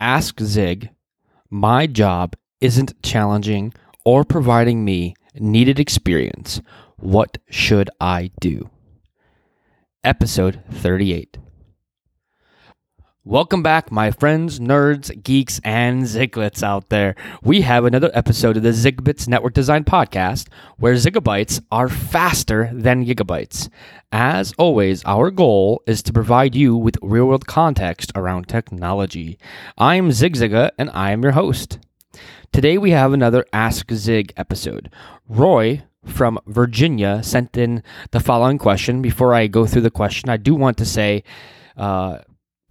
Ask Zig, my job isn't challenging or providing me needed experience. What should I do? Episode 38. Welcome back, my friends, nerds, geeks, and Ziglets out there. We have another episode of the Zigbits Network Design Podcast where zigabytes are faster than gigabytes. As always, our goal is to provide you with real world context around technology. I'm Zig Zsiga, and I am your host. Today we have another Ask Zig episode. Roy from Virginia sent in the following question. Before I go through the question, I do want to say, uh,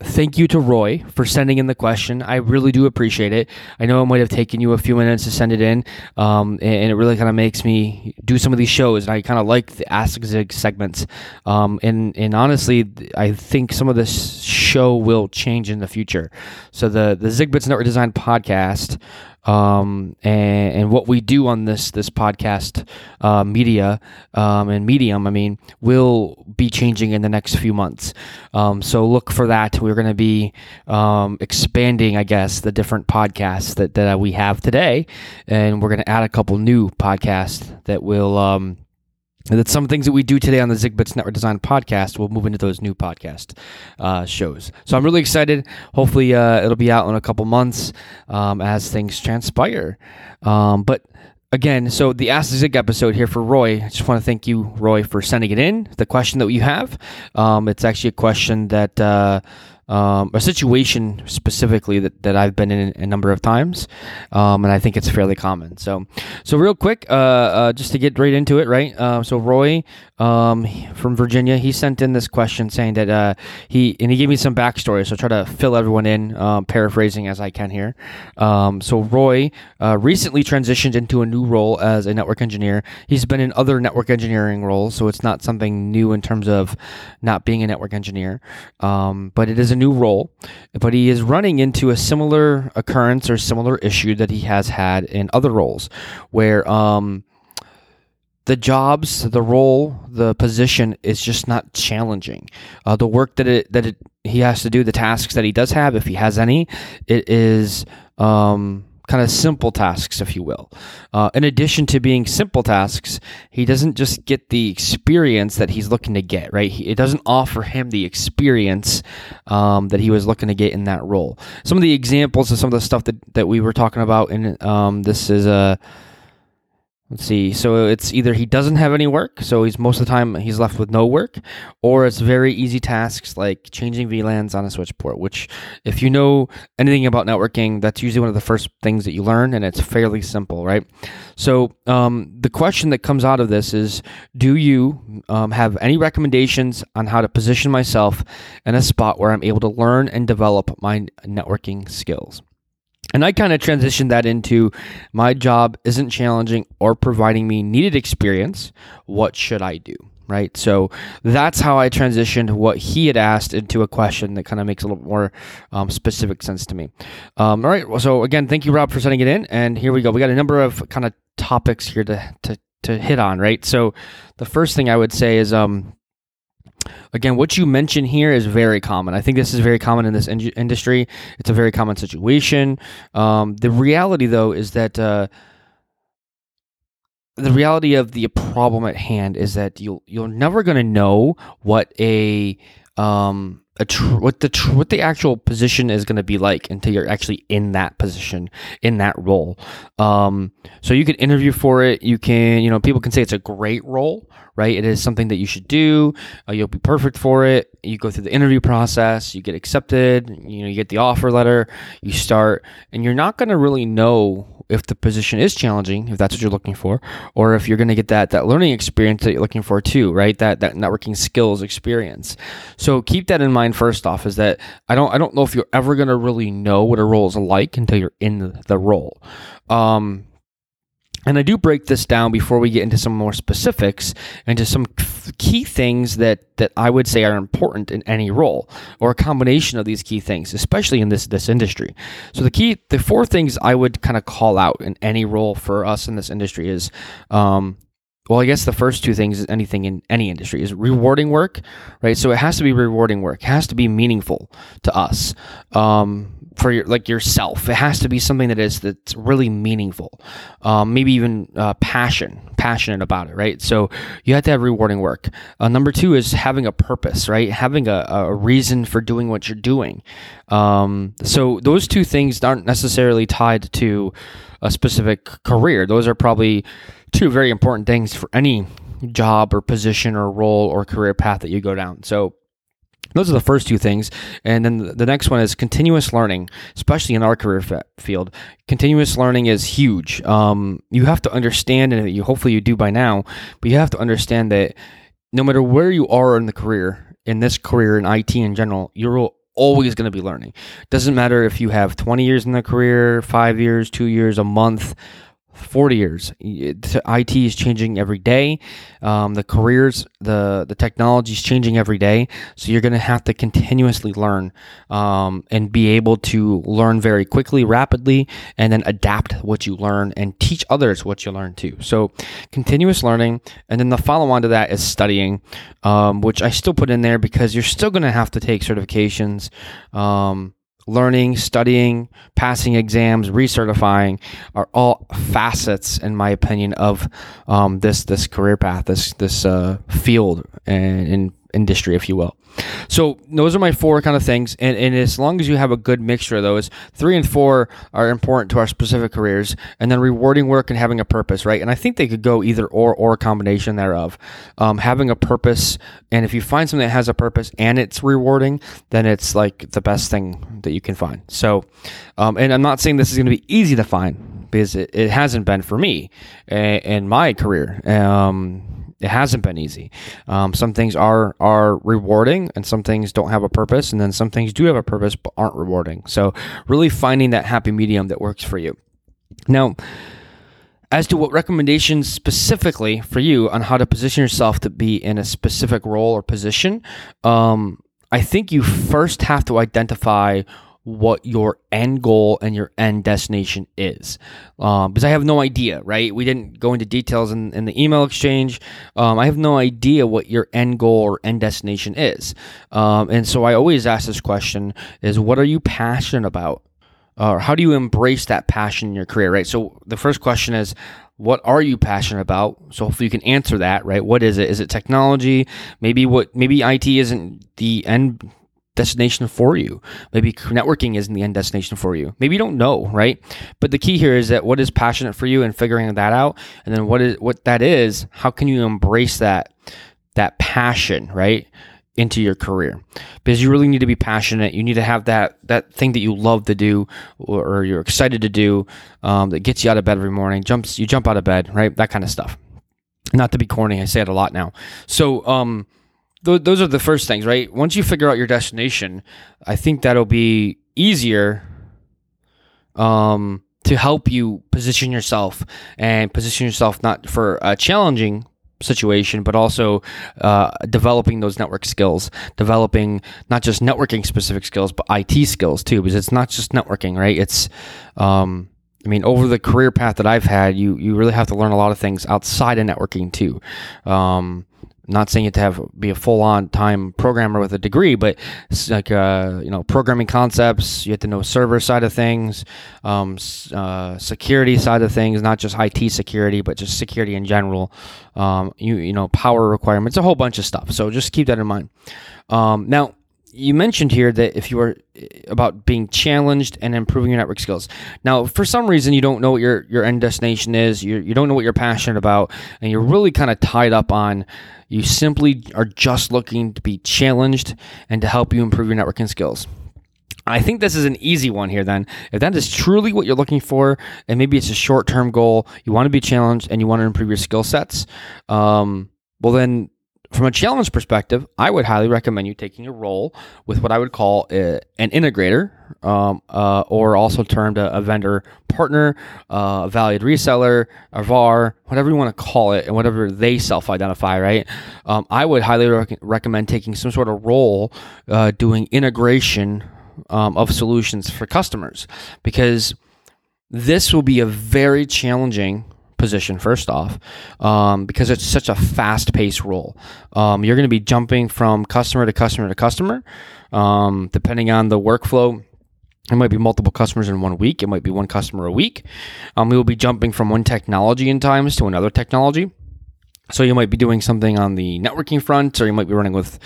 thank you to Roy for sending in the question. I really do appreciate it. I know it might have taken you a few minutes to send it in, um, and, it really kind of makes me do some of these shows. And I kind of like the Ask Zig segments. Um, and and honestly, I think some of this show will change in the future. So the the Zigbits Network Design podcast um, and, and, what we do on this this podcast uh, media um, and medium, I mean, will be changing in the next few months. Um, so look for that. We're going to be um, expanding, I guess, the different podcasts that that we have today, and we're going to add a couple new podcasts that will um, that some things that we do today on the Zigbits Network Design podcast will move into those new podcast uh, shows. So I'm really excited. Hopefully, uh, it'll be out in a couple months um, as things transpire. Um, but again, so the Ask Zig episode here for Roy. I just want to thank you, Roy, for sending it in. The question that you have, um, it's actually a question that. Uh, um, a situation specifically that, that I've been in a number of times, um, and I think it's fairly common. So, so real quick, uh, uh, just to get right into it, right? Uh, so Roy um, from Virginia, he sent in this question saying that uh, he and he gave me some backstory. So I'll try to fill everyone in, um, paraphrasing as I can here. Um, so Roy uh, recently transitioned into a new role as a network engineer. He's been in other network engineering roles, so it's not something new in terms of not being a network engineer, um, but it is a new role, but he is running into a similar occurrence or similar issue that he has had in other roles, where um, the jobs, the role, the position is just not challenging. Uh, the work that it that it, he has to do, the tasks that he does have, if he has any, it is. Um, kind of simple tasks, if you will. Uh, in addition to being simple tasks, he doesn't just get the experience that he's looking to get, right? He, it doesn't offer him the experience um, that he was looking to get in that role. Some of the examples of some of the stuff that, that we were talking about, and um, this is a. Uh, Let's see. So it's either he doesn't have any work, so he's most of the time he's left with no work, or it's very easy tasks like changing VLANs on a switch port, which if you know anything about networking, that's usually one of the first things that you learn, and it's fairly simple, right? So um, the question that comes out of this is, do you um, have any recommendations on how to position myself in a spot where I'm able to learn and develop my networking skills? And I kind of transitioned that into my job isn't challenging or providing me needed experience. What should I do? Right. So that's how I transitioned what he had asked into a question that kind of makes a little more um, specific sense to me. Um, all right. So again, thank you, Rob, for sending it in. And here we go. We got a number of kind of topics here to, to, to hit on. Right. So the first thing I would say is, um, again, what you mention here is very common. I think this is very common in this in- industry. It's a very common situation. Um, the reality, though, is that uh, the reality of the problem at hand is that you'll you're never going to know what a um, Tr- what the tr- what the actual position is going to be like until you're actually in that position in that role. Um, so you can interview for it. You can you know people can say it's a great role, right? It is something that you should do. Uh, you'll be perfect for it. You go through the interview process. You get accepted. You know you get the offer letter. You start, and you're not going to really know if the position is challenging, if that's what you're looking for, or if you're going to get that that learning experience that you're looking for too, right? That that networking skills experience. So keep that in mind first off. Is that I don't I don't know if you're ever going to really know what a role is like until you're in the role. Um, and I do break this down before we get into some more specifics into some key things that, that I would say are important in any role or a combination of these key things, especially in this, this industry. So the key, the four things I would kind of call out in any role for us in this industry is, um, well, I guess the first two things is anything in any industry is rewarding work, right? So it has to be rewarding work. It has to be meaningful to us. Um, for your like yourself. It has to be something that is that's really meaningful, um, maybe even uh, passion, passionate about it, right? So you have to have rewarding work. Uh, number two is having a purpose, right? Having a, a reason for doing what you're doing. Um, so those two things aren't necessarily tied to a specific career. Those are probably two very important things for any job or position or role or career path that you go down. So those are the first two things. And then the next one is continuous learning, especially in our career field. Continuous learning is huge. Um, you have to understand, and you hopefully you do by now, but you have to understand that no matter where you are in the career, in this career in IT in general, you're always going to be learning. Doesn't matter if you have 20 years in the career, five years, two years, a month 40 years. IT is changing every day. Um, the careers, the the technology is changing every day. So you're going to have to continuously learn um, and be able to learn very quickly, rapidly, and then adapt what you learn and teach others what you learn too. So continuous learning, and then the follow on to that is studying, um, which I still put in there because you're still going to have to take certifications. Um, learning, studying, passing exams, recertifying are all facets, in my opinion, of um, this this career path, this this uh, field and in industry, if you will. So those are my four kind of things, and, and as long as you have a good mixture of those, three and four are important to our specific careers, and then rewarding work and having a purpose, right? And I think they could go either or or a combination thereof. Um, having a purpose, and if you find something that has a purpose and it's rewarding, then it's like the best thing that you can find. So, um, and I'm not saying this is going to be easy to find because it, it hasn't been for me in my career. Um, it hasn't been easy. Um, some things are are rewarding, and some things don't have a purpose, and then some things do have a purpose but aren't rewarding. So, really finding that happy medium that works for you. Now, as to what recommendations specifically for you on how to position yourself to be in a specific role or position, um, I think you first have to identify what your end goal and your end destination is. Um, because I have no idea, right? We didn't go into details in, in the email exchange. Um, I have no idea what your end goal or end destination is. Um, and so I always ask this question is what are you passionate about? Or how do you embrace that passion in your career, right? So the first question is, what are you passionate about so hopefully you can answer that right what is it is it technology maybe what maybe it isn't the end destination for you. Maybe networking isn't the end destination for you. Maybe you don't know, right? But the key here is that what is passionate for you and figuring that out, and then what is what that is. How can you embrace that that passion, right? into your career because you really need to be passionate you need to have that that thing that you love to do or, you're excited to do um, that gets you out of bed every morning jumps you jump out of bed right that kind of stuff not to be corny i say it a lot now so um th- those are the first things, right? Once you figure out your destination, I think that'll be easier um, to help you position yourself and position yourself not for a challenging situation, but also uh, developing those network skills, developing not just networking specific skills, but IT skills too, because it's not just networking, right? It's, um, I mean, over the career path that I've had, you you really have to learn a lot of things outside of networking too. Um, not saying you have to have be a full on time programmer with a degree, but it's like uh, you know programming concepts. You have to know server side of things, um, uh, security side of things, not just IT security, but just security in general. Um, you you know power requirements, a whole bunch of stuff. So just keep that in mind. Um, now you mentioned here that if you are eh, about being challenged and improving your network skills. Now, for some reason, you don't know what your, your end destination is, you, you don't know what you're passionate about, and you're really kind of tied up on you simply are just looking to be challenged and to help you improve your networking skills. I think this is an easy one here then. If that is truly what you're looking for, and maybe it's a short term goal, you want to be challenged and you want to improve your skill sets, um, well, then from a challenge perspective, I would highly recommend you taking a role with what I would call a, an integrator, um, uh, or also termed a, a vendor partner, uh, a valued reseller, a VAR, whatever you want to call it, and whatever they self identify, right? Um, I would highly rec- recommend taking some sort of role uh, doing integration um, of solutions for customers because this will be a very challenging position first off um, because it's such a fast paced role. Um, you're going to be jumping from customer to customer to customer, um, depending on the workflow. It might be multiple customers in one week. It might be one customer a week. Um, we will be jumping from one technology in times to another technology. So you might be doing something on the networking front, or you might be running with,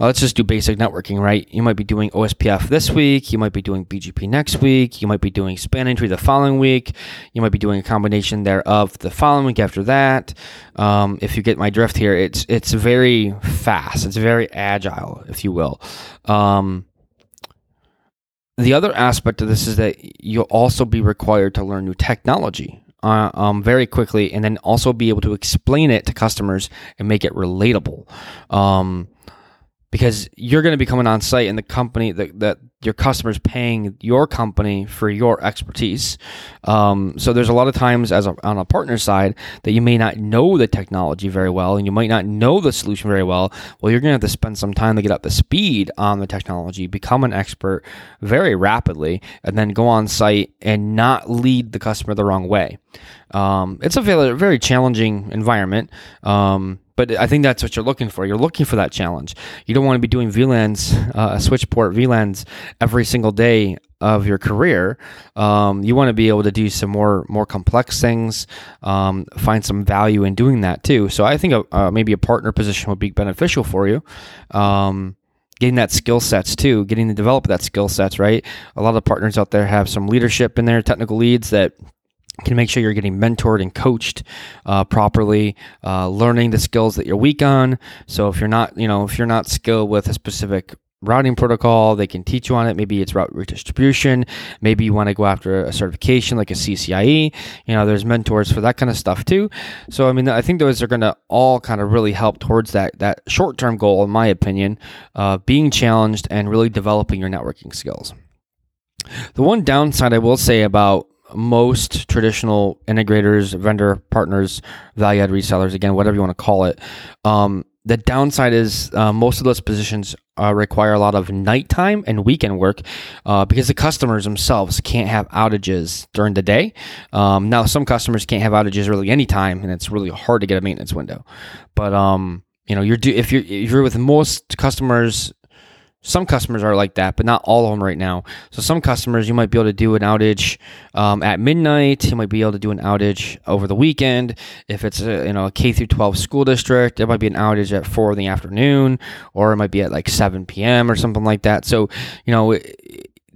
uh, let's just do basic networking, right? You might be doing OSPF this week. You might be doing BGP next week. You might be doing spanning tree the following week. You might be doing a combination thereof the following week after that. Um, if you get my drift here, it's it's very fast. It's very agile, if you will. Um, the other aspect of this is that you'll also be required to learn new technology uh, um, very quickly and then also be able to explain it to customers and make it relatable. Um, because you're going to be coming on site and the company that, that your customers paying your company for your expertise. Um, so there's a lot of times as a, on a partner side that you may not know the technology very well and you might not know the solution very well. Well, you're going to have to spend some time to get up to speed on the technology, become an expert very rapidly, and then go on site and not lead the customer the wrong way. Um, it's a very, very challenging environment. Um, but I think that's what you're looking for. You're looking for that challenge. You don't want to be doing VLANs, uh, switch port VLANs every single day of your career. Um, you want to be able to do some more more complex things, um, find some value in doing that too. So I think a, uh, maybe a partner position would be beneficial for you. Um, getting that skill sets too, getting to develop that skill sets, right? A lot of partners out there have some leadership in their technical leads that can make sure you're getting mentored and coached uh, properly, uh, learning the skills that you're weak on. So if you're not, you know, if you're not skilled with a specific routing protocol, they can teach you on it. Maybe it's route redistribution. Maybe you want to go after a certification like a CCIE. You know, there's mentors for that kind of stuff too. So I mean, I think those are going to all kind of really help towards that that short term goal, in my opinion, uh, being challenged and really developing your networking skills. The one downside I will say about most traditional integrators, vendor partners, value add resellers, again, whatever you want to call it. Um, the downside is uh, most of those positions uh, require a lot of nighttime and weekend work uh, because the customers themselves can't have outages during the day. Um, now, some customers can't have outages really anytime, and it's really hard to get a maintenance window. But um, you know, you're do if you're if you're with most customers some customers are like that, but not all of them right now. So some customers you might be able to do an outage um, at midnight. You might be able to do an outage over the weekend. If it's a you know a K through 12 school district, it might be an outage at four in the afternoon, or it might be at like 7 p.m. or something like that. So you know.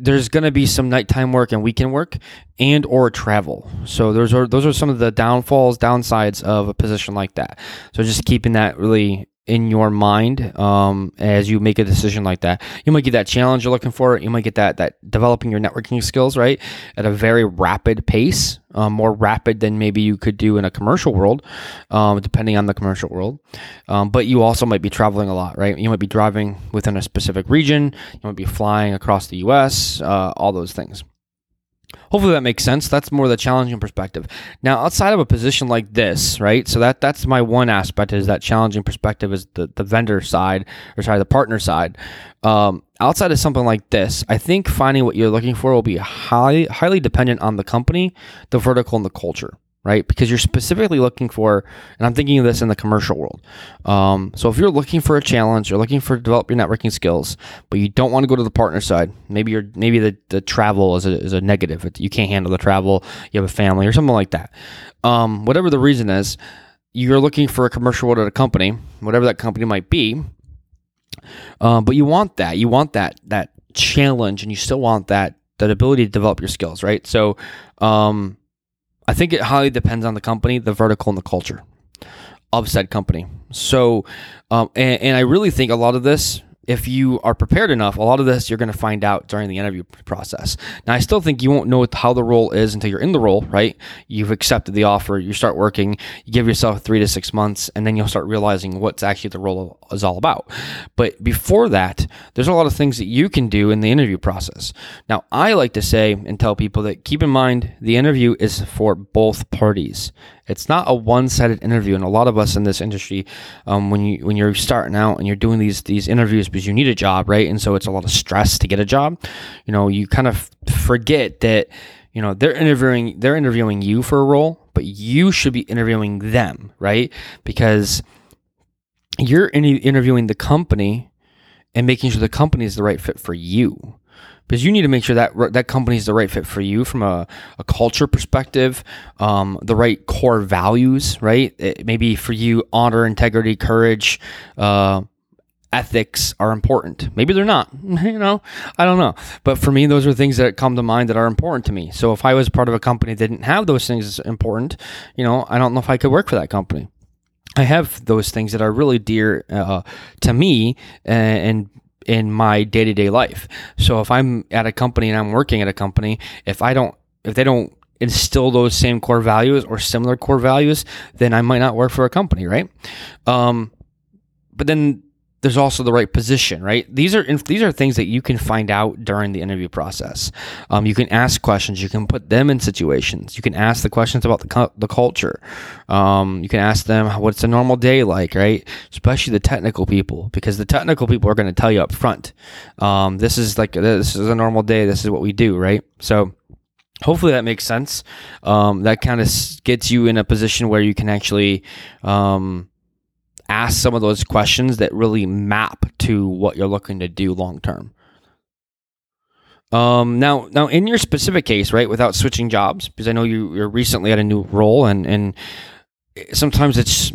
there's going to be some nighttime work and weekend work and or travel. So those are those are some of the downfalls, downsides of a position like that. So just keeping that really in your mind um, as you make a decision like that. You might get that challenge you're looking for. You might get that that developing your networking skills right at a very rapid pace, um, more rapid than maybe you could do in a commercial world, um, depending on the commercial world. Um, but you also might be traveling a lot, right? You might be driving within a specific region. You might be flying across the U.S. Uh, all those things. Hopefully that makes sense. That's more the challenging perspective. Now, outside of a position like this, right? So that that's my one aspect is that challenging perspective is the the vendor side or sorry, the partner side. Um, outside of something like this, I think finding what you're looking for will be highly highly dependent on the company, the vertical, and the culture right? Because you're specifically looking for, and I'm thinking of this in the commercial world. Um, so if you're looking for a challenge, you're looking for develop your networking skills, but you don't want to go to the partner side. Maybe you're maybe the, the travel is a, is a negative. You can't handle the travel. You have a family or something like that. Um, whatever the reason is, you're looking for a commercial world at a company, whatever that company might be. Uh, but you want that. You want that that challenge, and you still want that that ability to develop your skills, right? So, um, I think it highly depends on the company, the vertical, and the culture of said company. So, um, and, and I really think a lot of this if you are prepared enough, a lot of this you're going to find out during the interview process. Now, I still think you won't know how the role is until you're in the role, right? You've accepted the offer, you start working, you give yourself three to six months, and then you'll start realizing what's actually the role is all about. But before that, there's a lot of things that you can do in the interview process. Now, I like to say and tell people that keep in mind the interview is for both parties. It's not a one-sided interview, and a lot of us in this industry, um, when you when you're starting out and you're doing these these interviews because you need a job, right? And so it's a lot of stress to get a job. You know, you kind of forget that you know they're interviewing they're interviewing you for a role but you should be interviewing them right because you're in- interviewing the company and making sure the company is the right fit for you because you need to make sure that that company is the right fit for you from a, a culture perspective, um, the right core values, right? It, maybe for you, honor, integrity, courage, uh, ethics are important. Maybe they're not. You know, I don't know. But for me, those are things that come to mind that are important to me. So if I was part of a company that didn't have those things important, you know, I don't know if I could work for that company. I have those things that are really dear uh, to me and, in my day to day life. So if I'm at a company and I'm working at a company, if I don't, if they don't instill those same core values or similar core values, then I might not work for a company, right? Um, but then there's also the right position, right? These are these are things that you can find out during the interview process. Um, you can ask questions. You can put them in situations. You can ask the questions about the the culture. Um, you can ask them what's a normal day like, right? Especially the technical people, because the technical people are going to tell you up front. Um, this is like this is a normal day. This is what we do, right? So hopefully that makes sense. Um, that kind of gets you in a position where you can actually um, ask some of those questions that really map to what you're looking to do long term. Um, now, now in your specific case, right, without switching jobs, because I know you, you're recently at a new role, and and sometimes it's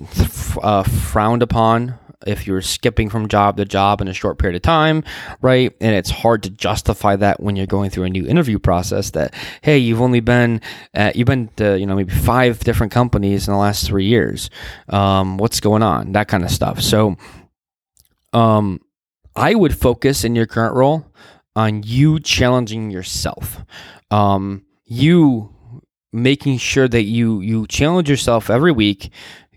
uh, frowned upon if you're skipping from job to job in a short period of time, right? And it's hard to justify that when you're going through a new interview process that, hey, you've only been, at, you've been to, you know, maybe five different companies in the last three years. Um, what's going on? That kind of stuff. So, um, I would focus in your current role on you challenging yourself. Um, you making sure that you you challenge yourself every week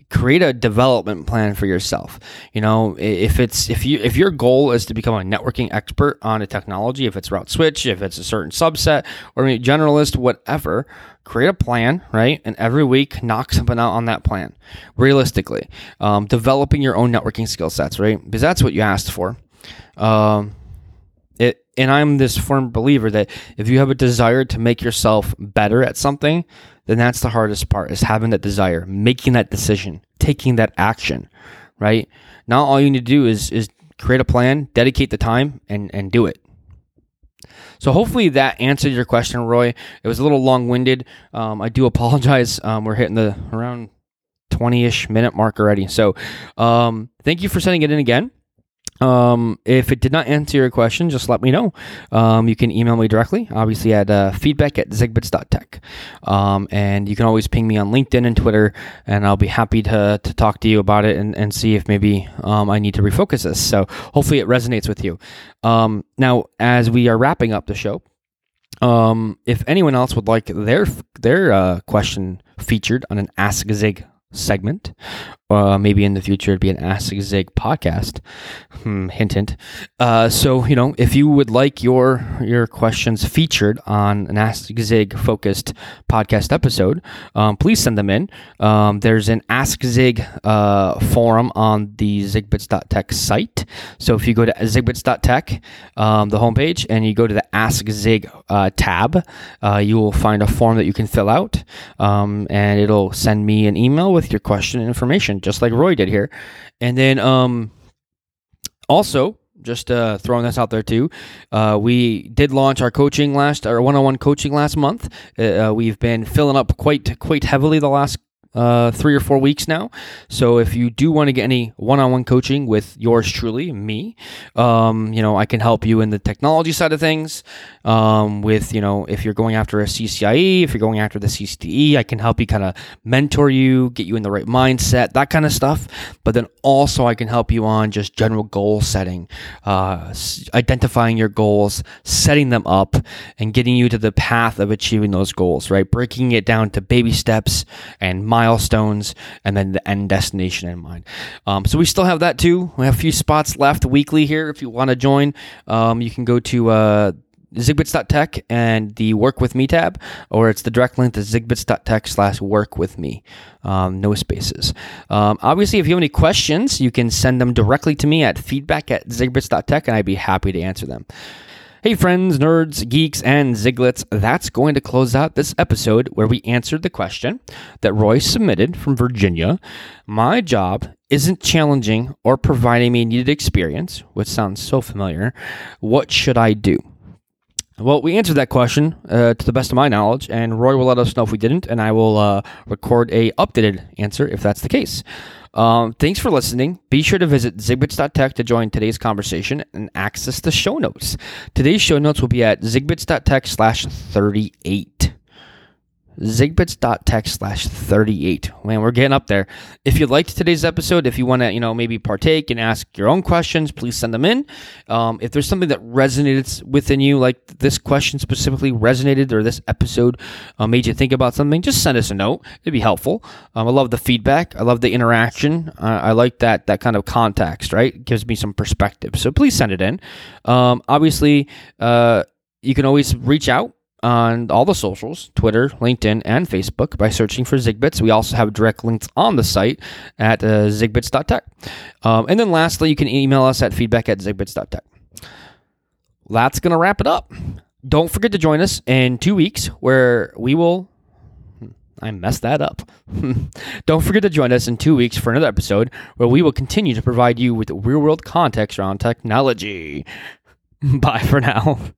create a development plan for yourself. You know if it's if you if your goal is to become a networking expert on a technology if it's route switch if it's a certain subset or a generalist whatever create a plan right? And every week knock something out on that plan realistically. Um, developing your own networking skill sets right? Because that's what you asked for. Um, it, and I'm this firm believer that if you have a desire to make yourself better at something, then that's the hardest part is having that desire, making that decision, taking that action, right? Now all you need to do is is create a plan, dedicate the time and and do it. So hopefully that answered your question, Roy. It was a little long-winded. Um, I do apologize. Um, we're hitting the around 20-ish minute mark already. So um, thank you for sending it in again. Um, if it did not answer your question, just let me know. Um, you can email me directly, obviously at uh, feedback at zigbits.tech. Um, and you can always ping me on LinkedIn and Twitter, and I'll be happy to, to talk to you about it and, and see if maybe um, I need to refocus this. So hopefully it resonates with you. Um, now, as we are wrapping up the show, um, if anyone else would like their their uh, question featured on an Ask Zig segment. Uh, maybe in the future it'd be an Ask Zig podcast. Hmm, hint, hint. Uh, so you know, if you would like your your questions featured on an Ask Zig focused podcast episode, um, please send them in. Um, there's an Ask Zig uh, forum on the zigbits.tech site. So if you go to zigbits.tech, um, the homepage, and you go to the Ask Zig uh, tab, uh, you will find a form that you can fill out, um, and it'll send me an email with your question and information, just like Roy did here. And then um, also, just uh, throwing this out there too. Uh, we did launch our coaching last, our one-on-one coaching last month. Uh, we've been filling up quite quite heavily the last uh, three or four weeks now. So if you do want to get any one-on-one coaching with yours truly, me, um, you know, I can help you in the technology side of things. Um, with you know, if you're going after a CCIE, if you're going after the CCDE, I can help you kind of mentor you, get you in the right mindset, that kind of stuff. But then also I can help you on just general goal setting, uh, identifying your goals, setting them up, and getting you to the path of achieving those goals. Right, breaking it down to baby steps and milestones, and then the end destination in mind. Um, so we still have that too. We have a few spots left weekly here. If you want to join, um, you can go to uh, zigbits.tech and the work with me tab, or it's the direct link to zigbits.tech slash work with me. Um, no spaces. Um, obviously, if you have any questions, you can send them directly to me at feedback at zigbits.tech and I'd be happy to answer them. Hey, friends, nerds, geeks, and ziglets, that's going to close out this episode where we answered the question that Roy submitted from Virginia. My job isn't challenging or providing me needed experience, which sounds so familiar. What should I do? Well, we answered that question uh, to the best of my knowledge, and Roy will let us know if we didn't, and I will uh, record a updated answer if that's the case. Um, thanks for listening. Be sure to visit zigbits.tech to join today's conversation and access the show notes. Today's show notes will be at zigbits.tech slash 38 zigbits.tech slash 38 man we're getting up there. If you liked today's episode if you want to you know maybe partake and ask your own questions please send them in. Um, if there's something that resonates within you like this question specifically resonated or this episode uh, made you think about something just send us a note. It'd be helpful. Um, i love the feedback. I love the interaction. Uh, i like that that kind of context right? It gives me some perspective. So please send it in. Um, obviously uh, you can always reach out on all the socials Twitter, LinkedIn, and Facebook by searching for Zigbits. We also have direct links on the site at uh, zigbits.tech. Um, and then lastly, you can email us at feedback at zigbits.tech. That's going to wrap it up. Don't forget to join us in two weeks where we will. Hmm, I messed that up. Don't forget to join us in two weeks for another episode where we will continue to provide you with real world context around technology. Bye for now.